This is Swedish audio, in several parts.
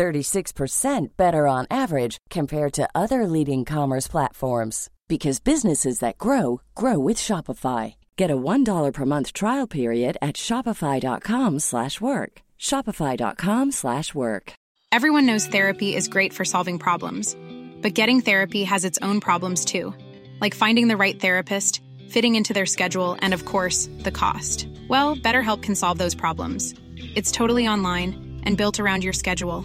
36% better on average compared to other leading commerce platforms because businesses that grow grow with Shopify. Get a $1 per month trial period at shopify.com/work. shopify.com/work. Everyone knows therapy is great for solving problems, but getting therapy has its own problems too, like finding the right therapist, fitting into their schedule, and of course, the cost. Well, BetterHelp can solve those problems. It's totally online and built around your schedule.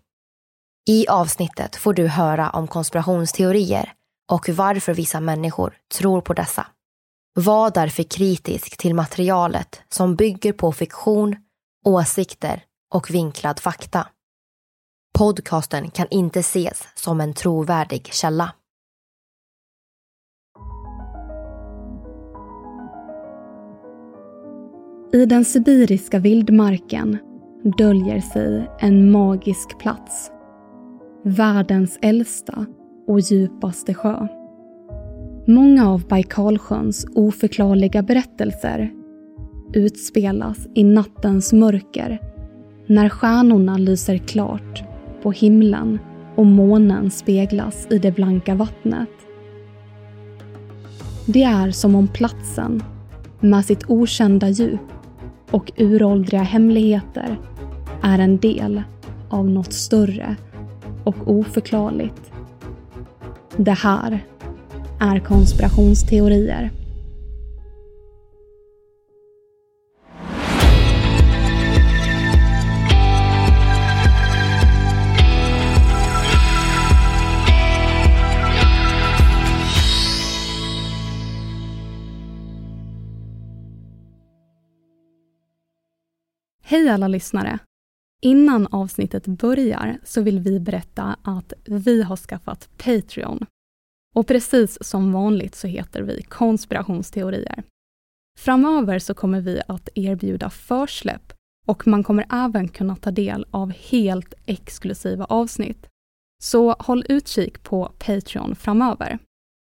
I avsnittet får du höra om konspirationsteorier och varför vissa människor tror på dessa. Var därför kritisk till materialet som bygger på fiktion, åsikter och vinklad fakta. Podcasten kan inte ses som en trovärdig källa. I den sibiriska vildmarken döljer sig en magisk plats. Världens äldsta och djupaste sjö. Många av Baikalsjöns oförklarliga berättelser utspelas i nattens mörker när stjärnorna lyser klart på himlen och månen speglas i det blanka vattnet. Det är som om platsen, med sitt okända djup och uråldriga hemligheter, är en del av något större och oförklarligt. Det här är konspirationsteorier. Hej alla lyssnare! Innan avsnittet börjar så vill vi berätta att vi har skaffat Patreon. Och precis som vanligt så heter vi konspirationsteorier. Framöver så kommer vi att erbjuda försläpp och man kommer även kunna ta del av helt exklusiva avsnitt. Så håll utkik på Patreon framöver.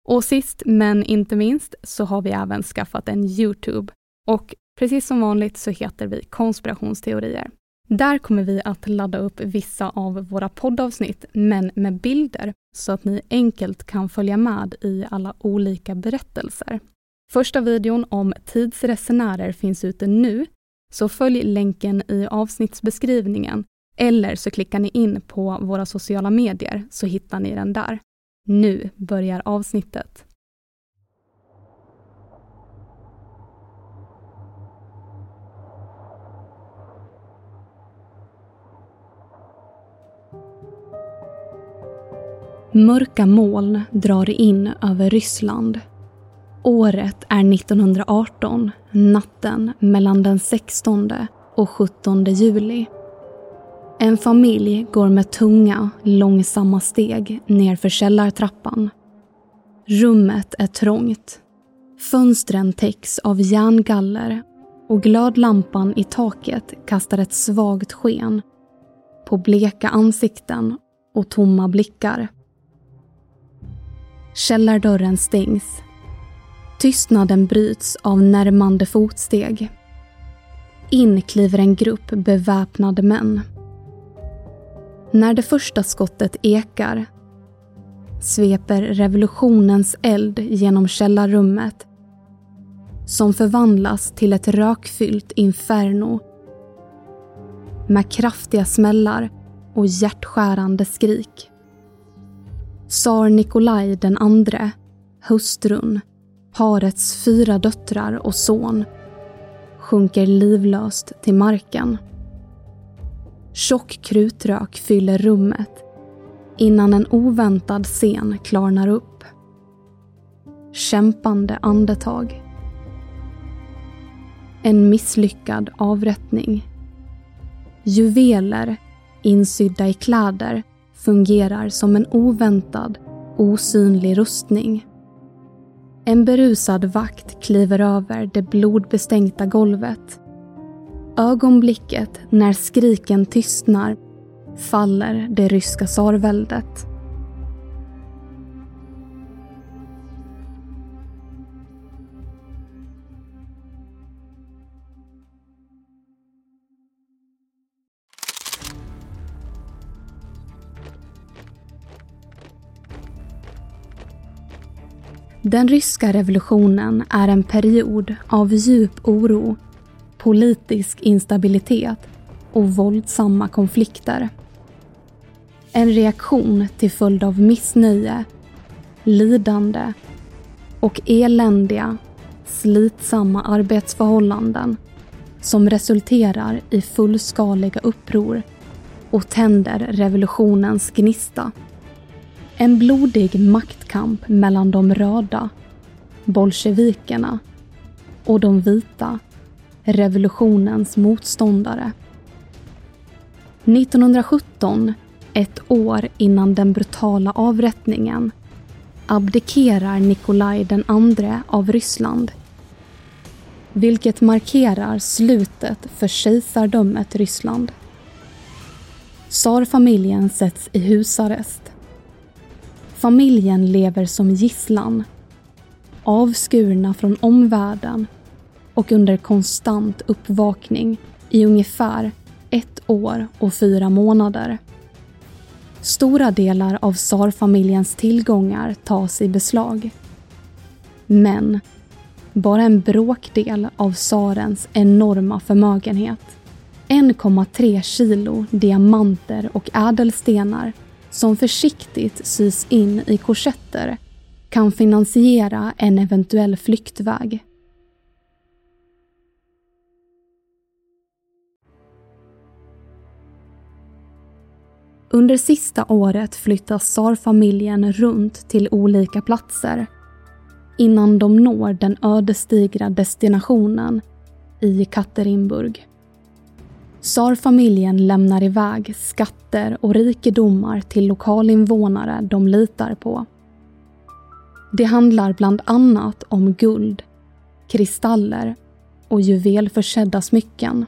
Och sist men inte minst så har vi även skaffat en Youtube och precis som vanligt så heter vi konspirationsteorier. Där kommer vi att ladda upp vissa av våra poddavsnitt, men med bilder, så att ni enkelt kan följa med i alla olika berättelser. Första videon om tidsresenärer finns ute nu, så följ länken i avsnittsbeskrivningen eller så klickar ni in på våra sociala medier så hittar ni den där. Nu börjar avsnittet. Mörka moln drar in över Ryssland. Året är 1918, natten mellan den 16 och 17 juli. En familj går med tunga, långsamma steg nerför källartrappan. Rummet är trångt. Fönstren täcks av järngaller och glödlampan i taket kastar ett svagt sken på bleka ansikten och tomma blickar. Källardörren stängs. Tystnaden bryts av närmande fotsteg. in kliver en grupp beväpnade män. När det första skottet ekar sveper revolutionens eld genom källarrummet som förvandlas till ett rökfyllt inferno med kraftiga smällar och hjärtskärande skrik. Tsar Nikolaj den andre, hustrun, parets fyra döttrar och son sjunker livlöst till marken. Tjock krutrök fyller rummet innan en oväntad scen klarnar upp. Kämpande andetag. En misslyckad avrättning. Juveler insydda i kläder fungerar som en oväntad, osynlig rustning. En berusad vakt kliver över det blodbestänkta golvet. Ögonblicket när skriken tystnar faller det ryska tsarväldet. Den ryska revolutionen är en period av djup oro, politisk instabilitet och våldsamma konflikter. En reaktion till följd av missnöje, lidande och eländiga, slitsamma arbetsförhållanden som resulterar i fullskaliga uppror och tänder revolutionens gnista. En blodig maktkamp mellan de röda, bolsjevikerna, och de vita, revolutionens motståndare. 1917, ett år innan den brutala avrättningen, abdikerar Nikolaj II av Ryssland vilket markerar slutet för kejsardömet Ryssland. Tsarfamiljen sätts i husarrest. Familjen lever som gisslan, avskurna från omvärlden och under konstant uppvakning i ungefär ett år och fyra månader. Stora delar av tsarfamiljens tillgångar tas i beslag. Men bara en bråkdel av tsarens enorma förmögenhet. 1,3 kilo diamanter och ädelstenar som försiktigt sys in i korsetter kan finansiera en eventuell flyktväg. Under sista året flyttas tsarfamiljen runt till olika platser innan de når den ödesdigra destinationen i Katerinburg. Tsarfamiljen lämnar iväg skatter och rikedomar till lokalinvånare de litar på. Det handlar bland annat om guld, kristaller och juvelförsedda smycken.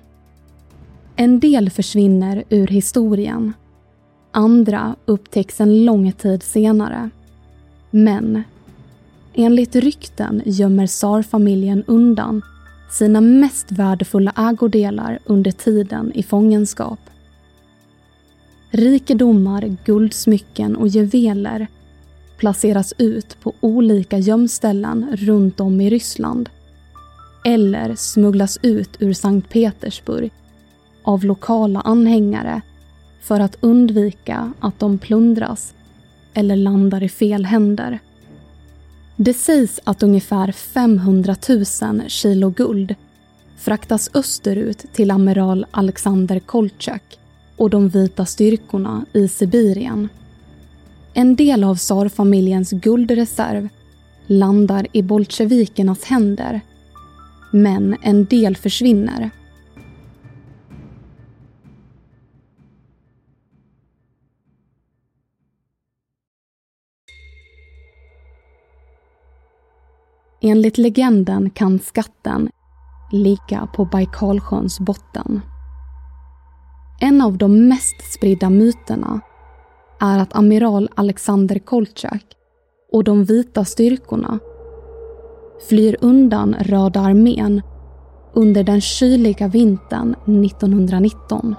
En del försvinner ur historien. Andra upptäcks en lång tid senare. Men enligt rykten gömmer tsarfamiljen undan sina mest värdefulla ägodelar under tiden i fångenskap. Rikedomar, guldsmycken och juveler placeras ut på olika gömställen runt om i Ryssland eller smugglas ut ur Sankt Petersburg av lokala anhängare för att undvika att de plundras eller landar i fel händer. Det sägs att ungefär 500 000 kilo guld fraktas österut till amiral Alexander Koltjak och de vita styrkorna i Sibirien. En del av tsarfamiljens guldreserv landar i bolsjevikernas händer men en del försvinner Enligt legenden kan skatten ligga på Baikalsjöns botten. En av de mest spridda myterna är att amiral Alexander Kolchak och de vita styrkorna flyr undan Röda armén under den kyliga vintern 1919.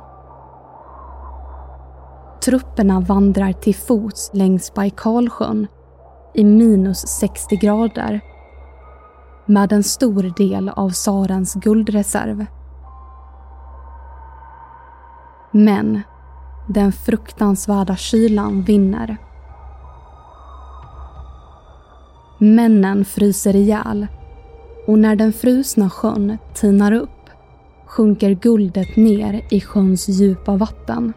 Trupperna vandrar till fots längs Baikalsjön i minus 60 grader med en stor del av tsarens guldreserv. Men den fruktansvärda kylan vinner. Männen fryser ihjäl och när den frusna sjön tinar upp sjunker guldet ner i sjöns djupa vatten.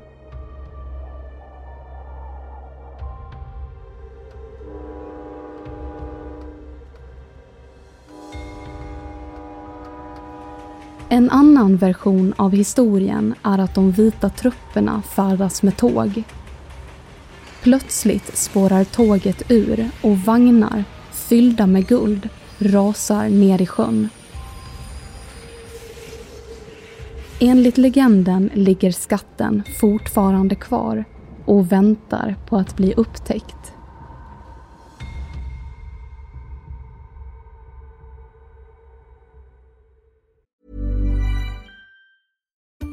En annan version av historien är att de vita trupperna färdas med tåg. Plötsligt spårar tåget ur och vagnar fyllda med guld rasar ner i sjön. Enligt legenden ligger skatten fortfarande kvar och väntar på att bli upptäckt.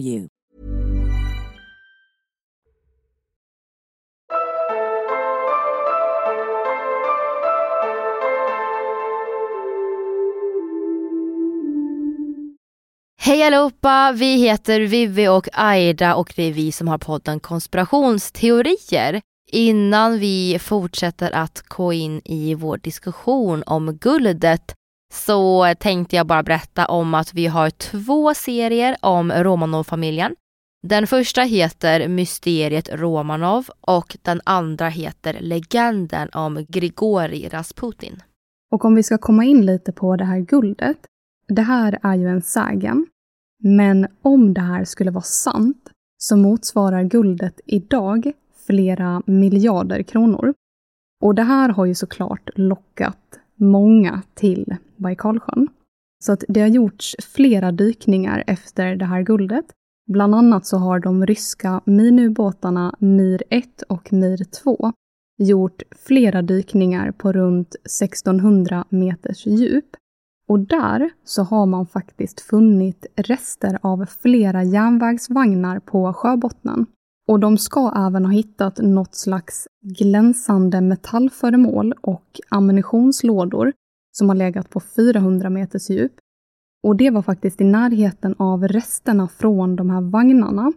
you. Hej allihopa! Vi heter Vivi och Aida och det är vi som har podden Konspirationsteorier. Innan vi fortsätter att gå in i vår diskussion om guldet så tänkte jag bara berätta om att vi har två serier om Romanov-familjen. Den första heter Mysteriet Romanov och den andra heter Legenden om Grigori Rasputin. Och om vi ska komma in lite på det här guldet. Det här är ju en sägen. Men om det här skulle vara sant så motsvarar guldet idag flera miljarder kronor. Och det här har ju såklart lockat många till Baikalsjön. Så att det har gjorts flera dykningar efter det här guldet. Bland annat så har de ryska miniubåtarna Mir 1 och Mir 2 gjort flera dykningar på runt 1600 meters djup. Och där så har man faktiskt funnit rester av flera järnvägsvagnar på sjöbottnen. Och de ska även ha hittat något slags glänsande metallföremål och ammunitionslådor som har legat på 400 meters djup. Och det var faktiskt i närheten av resterna från de här vagnarna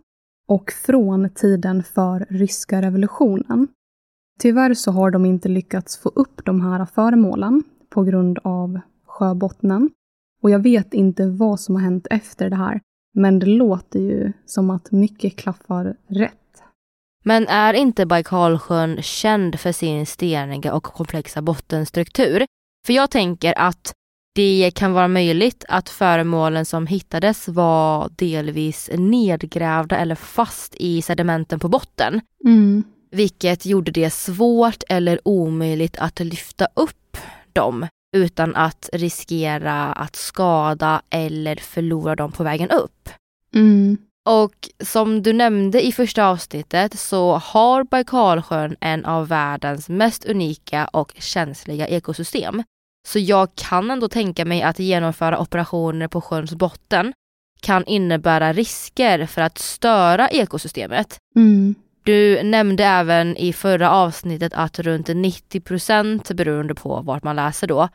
och från tiden för ryska revolutionen. Tyvärr så har de inte lyckats få upp de här föremålen på grund av sjöbottnen. Och jag vet inte vad som har hänt efter det här, men det låter ju som att mycket klaffar rätt. Men är inte Baikalsjön känd för sin steniga och komplexa bottenstruktur? För jag tänker att det kan vara möjligt att föremålen som hittades var delvis nedgrävda eller fast i sedimenten på botten. Mm. Vilket gjorde det svårt eller omöjligt att lyfta upp dem utan att riskera att skada eller förlora dem på vägen upp. Mm. Och som du nämnde i första avsnittet så har Baikalsjön en av världens mest unika och känsliga ekosystem. Så jag kan ändå tänka mig att genomföra operationer på sjöns botten kan innebära risker för att störa ekosystemet. Mm. Du nämnde även i förra avsnittet att runt 90% beroende på vart man läser då,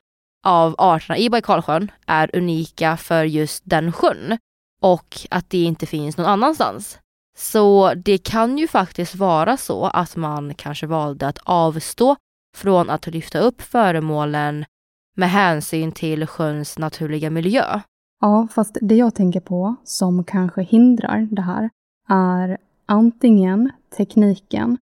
av arterna i Baikalsjön är unika för just den sjön och att det inte finns någon annanstans. Så det kan ju faktiskt vara så att man kanske valde att avstå från att lyfta upp föremålen med hänsyn till sjöns naturliga miljö. Ja, fast det jag tänker på som kanske hindrar det här är antingen tekniken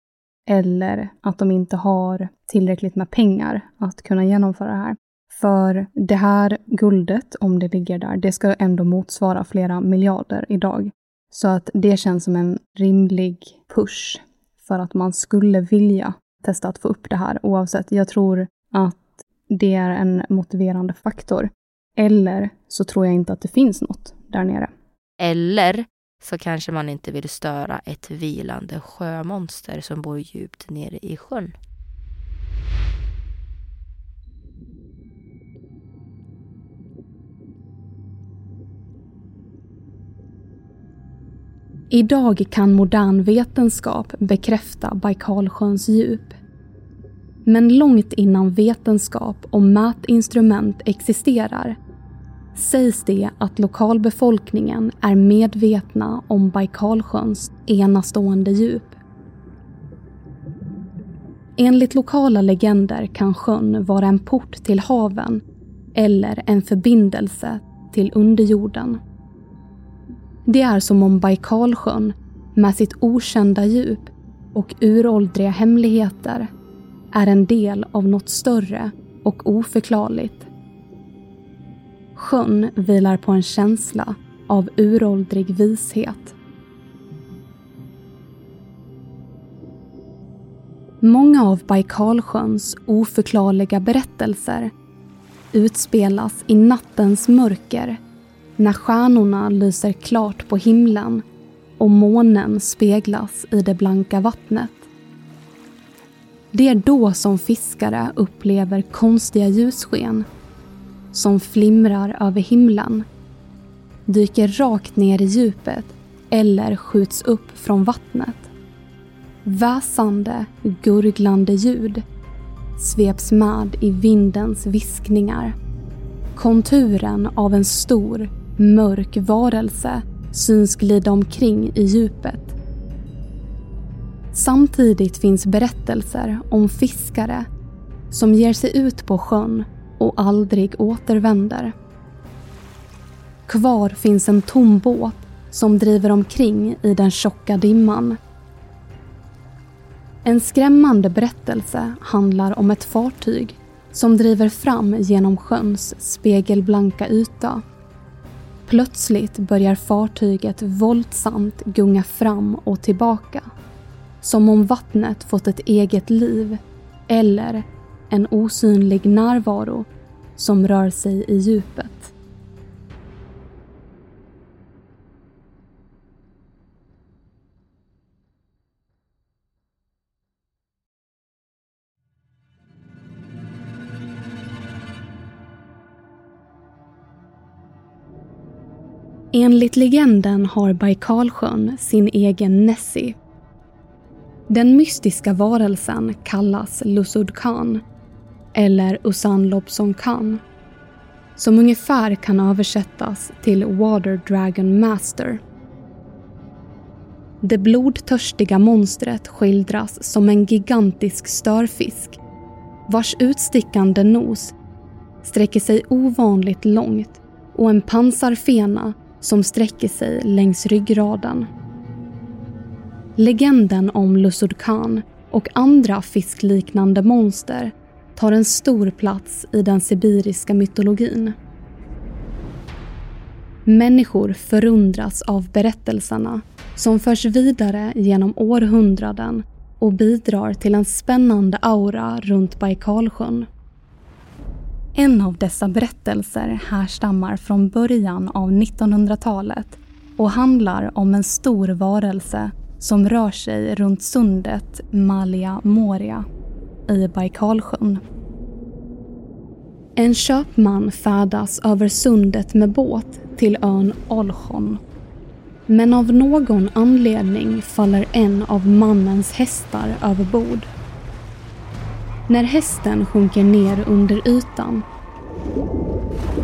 eller att de inte har tillräckligt med pengar att kunna genomföra det här. För det här guldet, om det ligger där, det ska ändå motsvara flera miljarder idag. Så att det känns som en rimlig push för att man skulle vilja testa att få upp det här oavsett. Jag tror att det är en motiverande faktor. Eller så tror jag inte att det finns något där nere. Eller så kanske man inte vill störa ett vilande sjömonster som bor djupt nere i sjön. Idag kan modern vetenskap bekräfta Baikalsjöns djup. Men långt innan vetenskap och mätinstrument existerar sägs det att lokalbefolkningen är medvetna om Baikalsjöns enastående djup. Enligt lokala legender kan sjön vara en port till haven eller en förbindelse till underjorden. Det är som om Baikalsjön med sitt okända djup och uråldriga hemligheter är en del av något större och oförklarligt. Sjön vilar på en känsla av uråldrig vishet. Många av Baikalsjöns oförklarliga berättelser utspelas i nattens mörker när stjärnorna lyser klart på himlen och månen speglas i det blanka vattnet. Det är då som fiskare upplever konstiga ljussken som flimrar över himlen, dyker rakt ner i djupet eller skjuts upp från vattnet. Väsande, gurglande ljud sveps med i vindens viskningar. Konturen av en stor, mörk varelse syns glida omkring i djupet. Samtidigt finns berättelser om fiskare som ger sig ut på sjön och aldrig återvänder. Kvar finns en tom båt som driver omkring i den tjocka dimman. En skrämmande berättelse handlar om ett fartyg som driver fram genom sjöns spegelblanka yta. Plötsligt börjar fartyget våldsamt gunga fram och tillbaka. Som om vattnet fått ett eget liv eller en osynlig närvaro som rör sig i djupet. Enligt legenden har Baikalsjön sin egen Nessie. Den mystiska varelsen kallas Lusud Khan eller Usan Lobson Khan som ungefär kan översättas till Water Dragon Master. Det blodtörstiga monstret skildras som en gigantisk störfisk vars utstickande nos sträcker sig ovanligt långt och en pansarfena som sträcker sig längs ryggraden. Legenden om Lusud Khan och andra fiskliknande monster tar en stor plats i den sibiriska mytologin. Människor förundras av berättelserna som förs vidare genom århundraden och bidrar till en spännande aura runt Baikalsjön. En av dessa berättelser härstammar från början av 1900-talet och handlar om en stor varelse som rör sig runt sundet Malia Moria i Baikalsjön. En köpman färdas över sundet med båt till ön Olchon. Men av någon anledning faller en av mannens hästar över bord. När hästen sjunker ner under ytan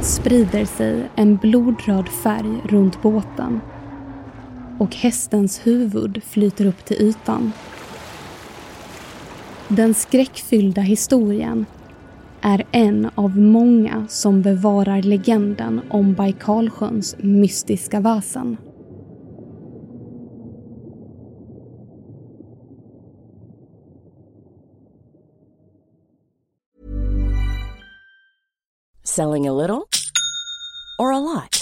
sprider sig en blodröd färg runt båten och hästens huvud flyter upp till ytan. Den skräckfyllda historien är en av många som bevarar legenden om Baikalsjöns mystiska väsen. Selling a little or a lot?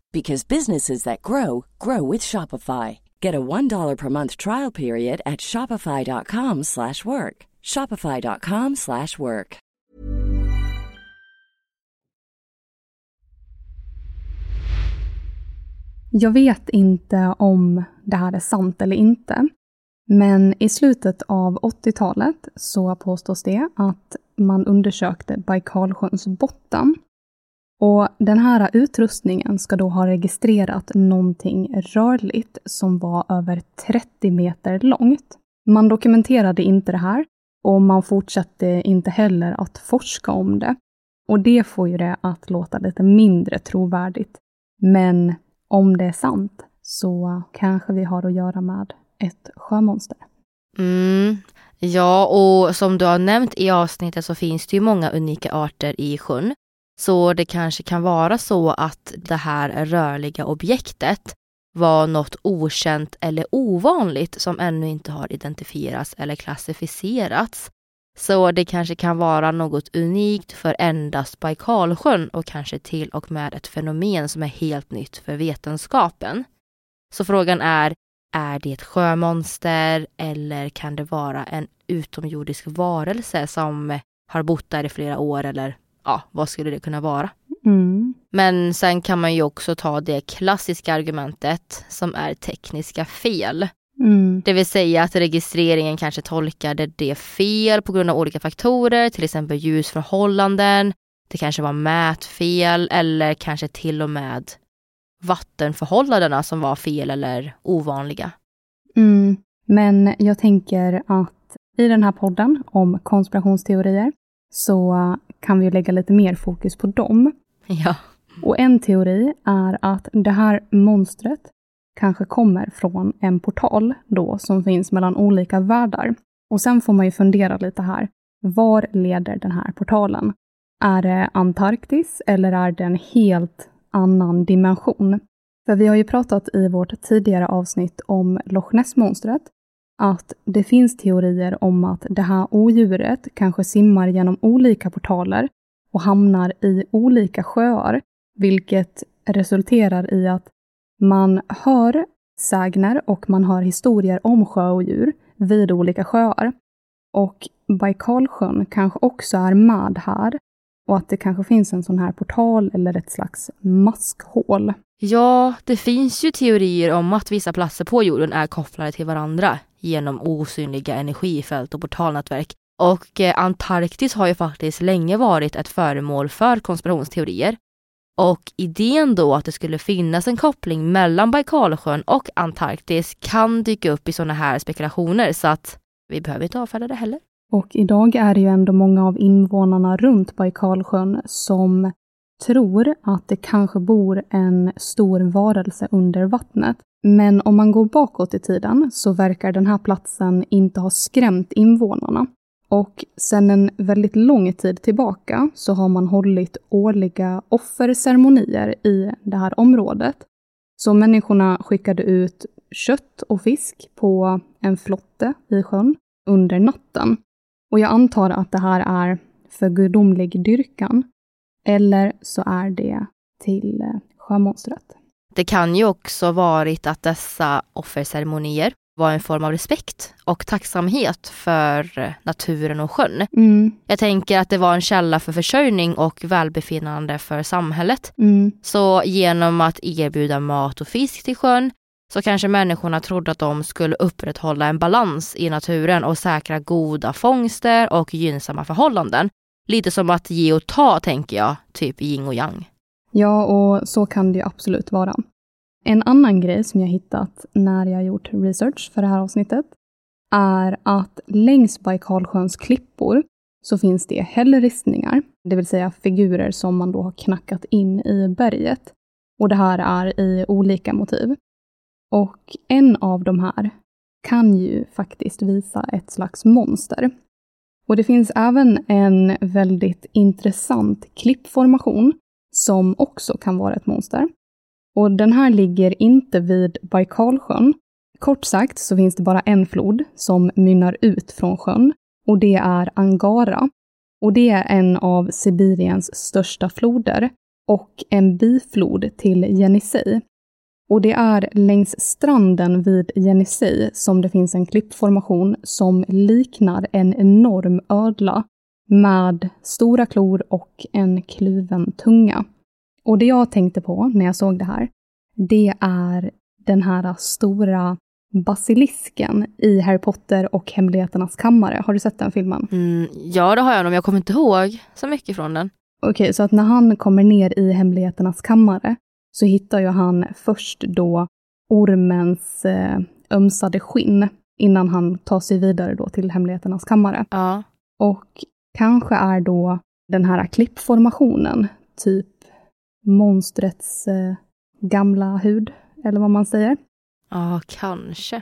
because businesses that grow grow with Shopify. Get a $1 per month trial period at shopify.com/work. shopify.com/work. Jag vet inte om det här är sant eller inte. Men i slutet av 80-talet så påstås det att man undersökte Baikalsjöns botten. Och den här utrustningen ska då ha registrerat någonting rörligt som var över 30 meter långt. Man dokumenterade inte det här och man fortsatte inte heller att forska om det. Och det får ju det att låta lite mindre trovärdigt. Men om det är sant så kanske vi har att göra med ett sjömonster. Mm. Ja, och som du har nämnt i avsnittet så finns det ju många unika arter i sjön. Så det kanske kan vara så att det här rörliga objektet var något okänt eller ovanligt som ännu inte har identifierats eller klassificerats. Så det kanske kan vara något unikt för endast Baikalsjön och kanske till och med ett fenomen som är helt nytt för vetenskapen. Så frågan är, är det ett sjömonster eller kan det vara en utomjordisk varelse som har bott där i flera år eller ja, vad skulle det kunna vara? Mm. Men sen kan man ju också ta det klassiska argumentet som är tekniska fel. Mm. Det vill säga att registreringen kanske tolkade det fel på grund av olika faktorer, till exempel ljusförhållanden, det kanske var mätfel eller kanske till och med vattenförhållandena som var fel eller ovanliga. Mm. Men jag tänker att i den här podden om konspirationsteorier så kan vi lägga lite mer fokus på dem. Ja. Och en teori är att det här monstret kanske kommer från en portal då som finns mellan olika världar. Och sen får man ju fundera lite här. Var leder den här portalen? Är det Antarktis eller är det en helt annan dimension? För vi har ju pratat i vårt tidigare avsnitt om Loch Ness-monstret att det finns teorier om att det här odjuret kanske simmar genom olika portaler och hamnar i olika sjöar, vilket resulterar i att man hör sägner och man hör historier om sjöodjur vid olika sjöar. Och Baikalsjön kanske också är med här och att det kanske finns en sån här portal eller ett slags maskhål. Ja, det finns ju teorier om att vissa platser på jorden är kopplade till varandra genom osynliga energifält och portalnätverk. Och eh, Antarktis har ju faktiskt länge varit ett föremål för konspirationsteorier. Och idén då att det skulle finnas en koppling mellan Baikalsjön och Antarktis kan dyka upp i sådana här spekulationer så att vi behöver inte avfärda det heller. Och idag är det ju ändå många av invånarna runt Baikalsjön som tror att det kanske bor en stor varelse under vattnet. Men om man går bakåt i tiden så verkar den här platsen inte ha skrämt invånarna. Och sedan en väldigt lång tid tillbaka så har man hållit årliga offerceremonier i det här området. Så människorna skickade ut kött och fisk på en flotte i sjön under natten. Och jag antar att det här är för gudomlig dyrkan. Eller så är det till eh, sjömonstret. Det kan ju också varit att dessa offerceremonier var en form av respekt och tacksamhet för naturen och sjön. Mm. Jag tänker att det var en källa för försörjning och välbefinnande för samhället. Mm. Så genom att erbjuda mat och fisk till sjön så kanske människorna trodde att de skulle upprätthålla en balans i naturen och säkra goda fångster och gynnsamma förhållanden. Lite som att ge och ta, tänker jag, typ yin och yang. Ja, och så kan det ju absolut vara. En annan grej som jag hittat när jag gjort research för det här avsnittet är att längs Baikalsjöns klippor så finns det hällristningar, det vill säga figurer som man då har knackat in i berget. Och det här är i olika motiv. Och en av de här kan ju faktiskt visa ett slags monster. Och det finns även en väldigt intressant klippformation som också kan vara ett monster. Och den här ligger inte vid Baikalsjön. Kort sagt så finns det bara en flod som mynnar ut från sjön och det är Angara. Och det är en av Sibiriens största floder och en biflod till Jenisej. Och det är längs stranden vid Jenisej som det finns en klippformation som liknar en enorm ödla med stora klor och en kluven tunga. Och det jag tänkte på när jag såg det här, det är den här stora basilisken i Harry Potter och Hemligheternas kammare. Har du sett den filmen? Mm, ja, det har jag, men jag kommer inte ihåg så mycket från den. Okej, så att när han kommer ner i Hemligheternas kammare så hittar ju han först då ormens eh, ömsade skinn innan han tar sig vidare då till Hemligheternas kammare. Ja. Och kanske är då den här klippformationen typ monstrets eh, gamla hud, eller vad man säger. Ja, kanske.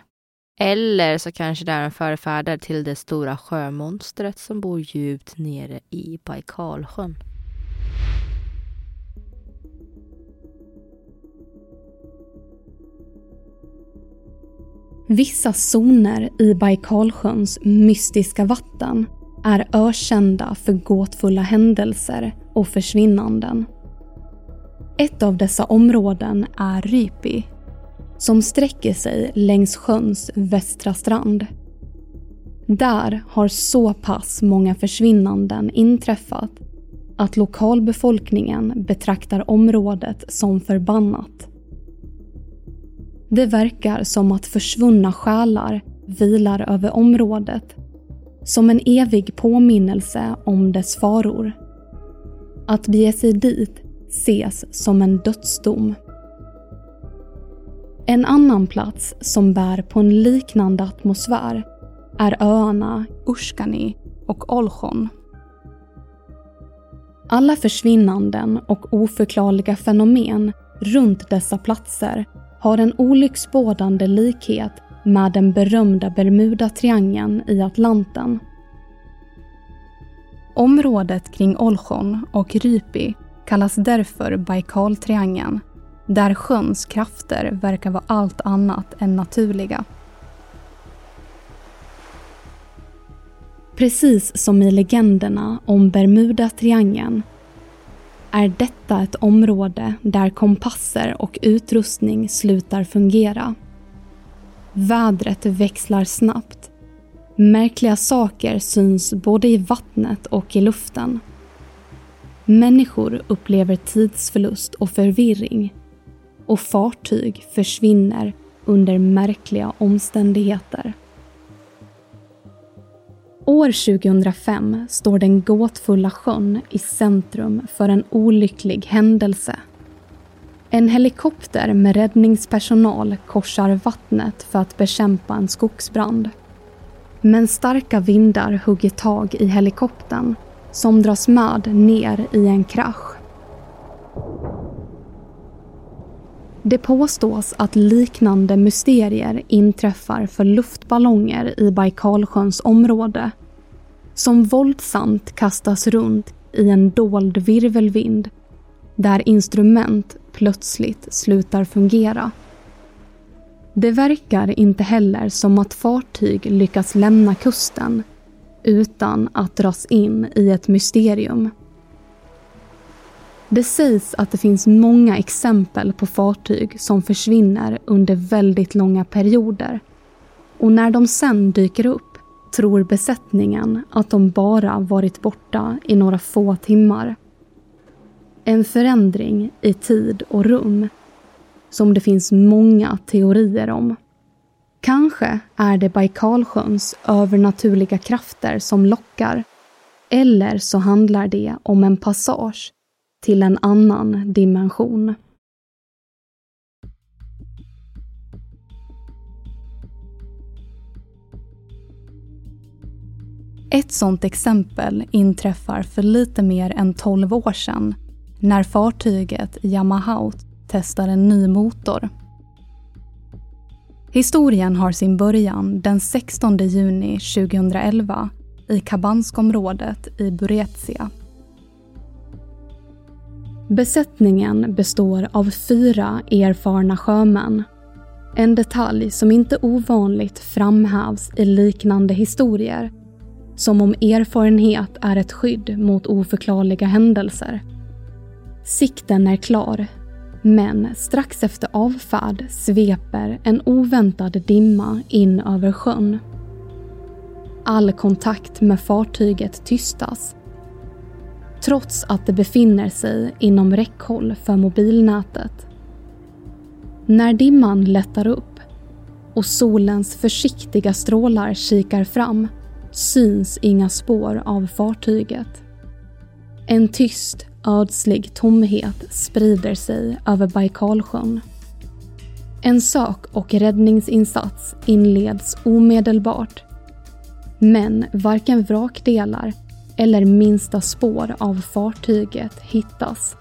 Eller så kanske det är en förfäder till det stora sjömonstret som bor djupt nere i Baikalsjön. Vissa zoner i Baikalsjöns mystiska vatten är ökända för gåtfulla händelser och försvinnanden. Ett av dessa områden är Rypi, som sträcker sig längs sjöns västra strand. Där har så pass många försvinnanden inträffat att lokalbefolkningen betraktar området som förbannat. Det verkar som att försvunna själar vilar över området som en evig påminnelse om dess faror. Att bege sig dit ses som en dödsdom. En annan plats som bär på en liknande atmosfär är öarna Ushkani och Olchon. Alla försvinnanden och oförklarliga fenomen runt dessa platser har en olycksbådande likhet med den berömda Bermuda-triangeln i Atlanten. Området kring Olchon och Rypi kallas därför Baikaltriangeln, där sjöns krafter verkar vara allt annat än naturliga. Precis som i legenderna om Bermuda-triangeln är detta ett område där kompasser och utrustning slutar fungera. Vädret växlar snabbt. Märkliga saker syns både i vattnet och i luften. Människor upplever tidsförlust och förvirring och fartyg försvinner under märkliga omständigheter. År 2005 står den gåtfulla sjön i centrum för en olycklig händelse. En helikopter med räddningspersonal korsar vattnet för att bekämpa en skogsbrand. Men starka vindar hugger tag i helikoptern som dras med ner i en krasch. Det påstås att liknande mysterier inträffar för luftballonger i Baikalsjöns område som våldsamt kastas runt i en dold virvelvind där instrument plötsligt slutar fungera. Det verkar inte heller som att fartyg lyckas lämna kusten utan att dras in i ett mysterium. Det sägs att det finns många exempel på fartyg som försvinner under väldigt långa perioder och när de sen dyker upp tror besättningen att de bara varit borta i några få timmar. En förändring i tid och rum som det finns många teorier om. Kanske är det Baikalsjöns övernaturliga krafter som lockar. Eller så handlar det om en passage till en annan dimension. Ett sådant exempel inträffar för lite mer än 12 år sedan när fartyget Yamaha testar en ny motor. Historien har sin början den 16 juni 2011 i Kabanskområdet i Buretia. Besättningen består av fyra erfarna sjömän. En detalj som inte ovanligt framhävs i liknande historier som om erfarenhet är ett skydd mot oförklarliga händelser. Sikten är klar, men strax efter avfärd sveper en oväntad dimma in över sjön. All kontakt med fartyget tystas trots att det befinner sig inom räckhåll för mobilnätet. När dimman lättar upp och solens försiktiga strålar kikar fram syns inga spår av fartyget. En tyst, ödslig tomhet sprider sig över Baikalsjön. En sök och räddningsinsats inleds omedelbart. Men varken vrakdelar eller minsta spår av fartyget hittas.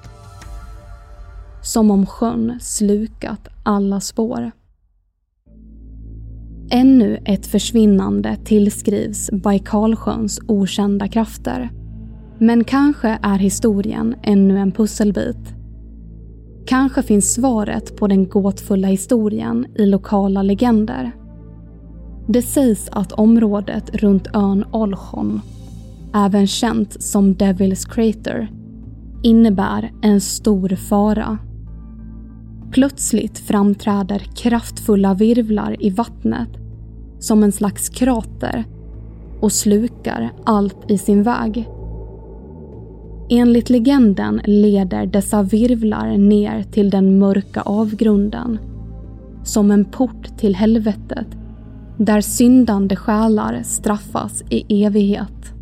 Som om sjön slukat alla spår. Ännu ett försvinnande tillskrivs Baikalsjöns okända krafter. Men kanske är historien ännu en pusselbit. Kanske finns svaret på den gåtfulla historien i lokala legender. Det sägs att området runt ön Olchon, även känt som Devil's Crater, innebär en stor fara Plötsligt framträder kraftfulla virvlar i vattnet som en slags krater och slukar allt i sin väg. Enligt legenden leder dessa virvlar ner till den mörka avgrunden som en port till helvetet där syndande själar straffas i evighet.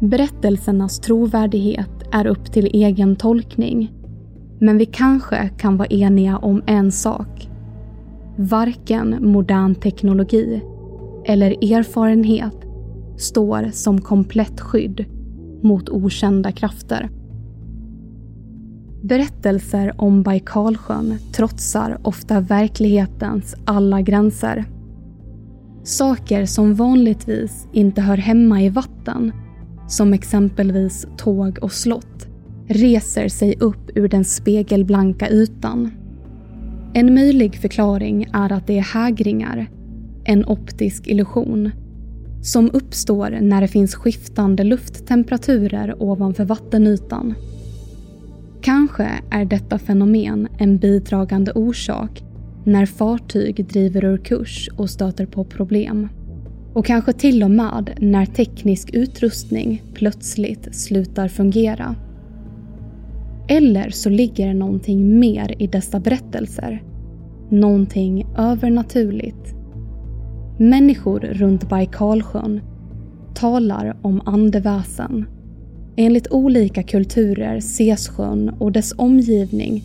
Berättelsernas trovärdighet är upp till egen tolkning men vi kanske kan vara eniga om en sak. Varken modern teknologi eller erfarenhet står som komplett skydd mot okända krafter. Berättelser om Baikalsjön trotsar ofta verklighetens alla gränser. Saker som vanligtvis inte hör hemma i vatten, som exempelvis tåg och slott, reser sig upp ur den spegelblanka ytan. En möjlig förklaring är att det är hägringar, en optisk illusion, som uppstår när det finns skiftande lufttemperaturer ovanför vattenytan. Kanske är detta fenomen en bidragande orsak när fartyg driver ur kurs och stöter på problem. Och kanske till och med när teknisk utrustning plötsligt slutar fungera. Eller så ligger det någonting mer i dessa berättelser. Någonting övernaturligt. Människor runt Baikalsjön talar om andeväsen. Enligt olika kulturer ses sjön och dess omgivning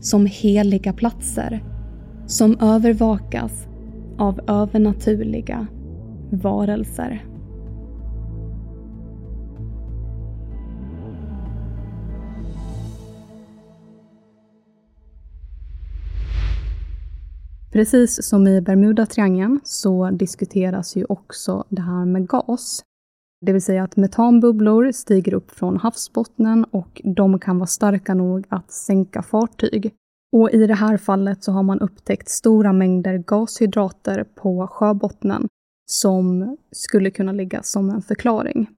som heliga platser som övervakas av övernaturliga varelser. Precis som i Bermudatriangeln så diskuteras ju också det här med gas. Det vill säga att metanbubblor stiger upp från havsbottnen och de kan vara starka nog att sänka fartyg. Och i det här fallet så har man upptäckt stora mängder gashydrater på sjöbottnen som skulle kunna ligga som en förklaring.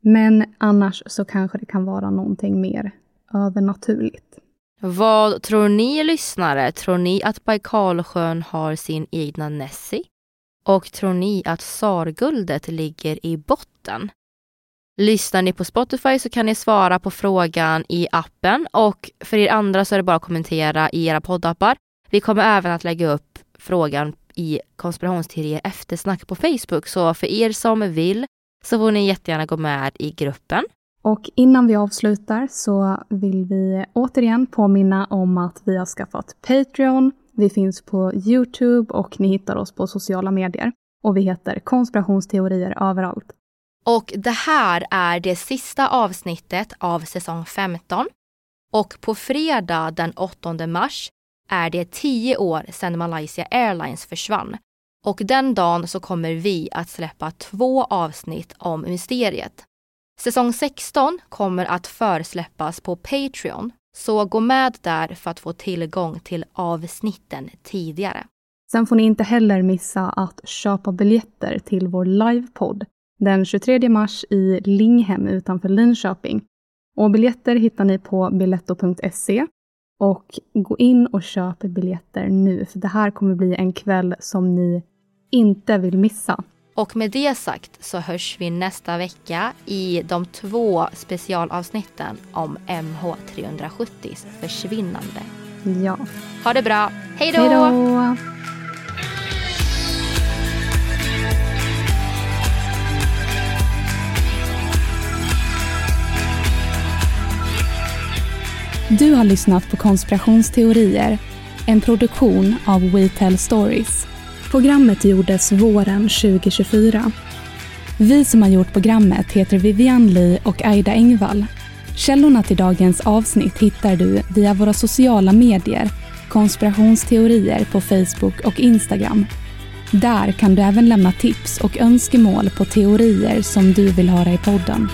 Men annars så kanske det kan vara någonting mer övernaturligt. Vad tror ni lyssnare? Tror ni att Baikalsjön har sin egna Nessie? Och tror ni att Sarguldet ligger i botten? Lyssnar ni på Spotify så kan ni svara på frågan i appen och för er andra så är det bara att kommentera i era poddappar. Vi kommer även att lägga upp frågan i konspirationsteorier eftersnack på Facebook så för er som vill så får ni jättegärna gå med i gruppen. Och innan vi avslutar så vill vi återigen påminna om att vi har skaffat Patreon. Vi finns på Youtube och ni hittar oss på sociala medier. Och vi heter konspirationsteorier överallt. Och det här är det sista avsnittet av säsong 15. Och på fredag den 8 mars är det tio år sedan Malaysia Airlines försvann. Och den dagen så kommer vi att släppa två avsnitt om mysteriet. Säsong 16 kommer att försläppas på Patreon, så gå med där för att få tillgång till avsnitten tidigare. Sen får ni inte heller missa att köpa biljetter till vår livepodd den 23 mars i Linghem utanför Linköping. Och biljetter hittar ni på biletto.se och gå in och köp biljetter nu, för det här kommer bli en kväll som ni inte vill missa. Och med det sagt så hörs vi nästa vecka i de två specialavsnitten om MH370s försvinnande. Ja. Ha det bra. Hej då! Hej då! Du har lyssnat på Konspirationsteorier, en produktion av We Tell Stories. Programmet gjordes våren 2024. Vi som har gjort programmet heter Vivian Lee och Aida Engvall. Källorna till dagens avsnitt hittar du via våra sociala medier, konspirationsteorier på Facebook och Instagram. Där kan du även lämna tips och önskemål på teorier som du vill höra i podden.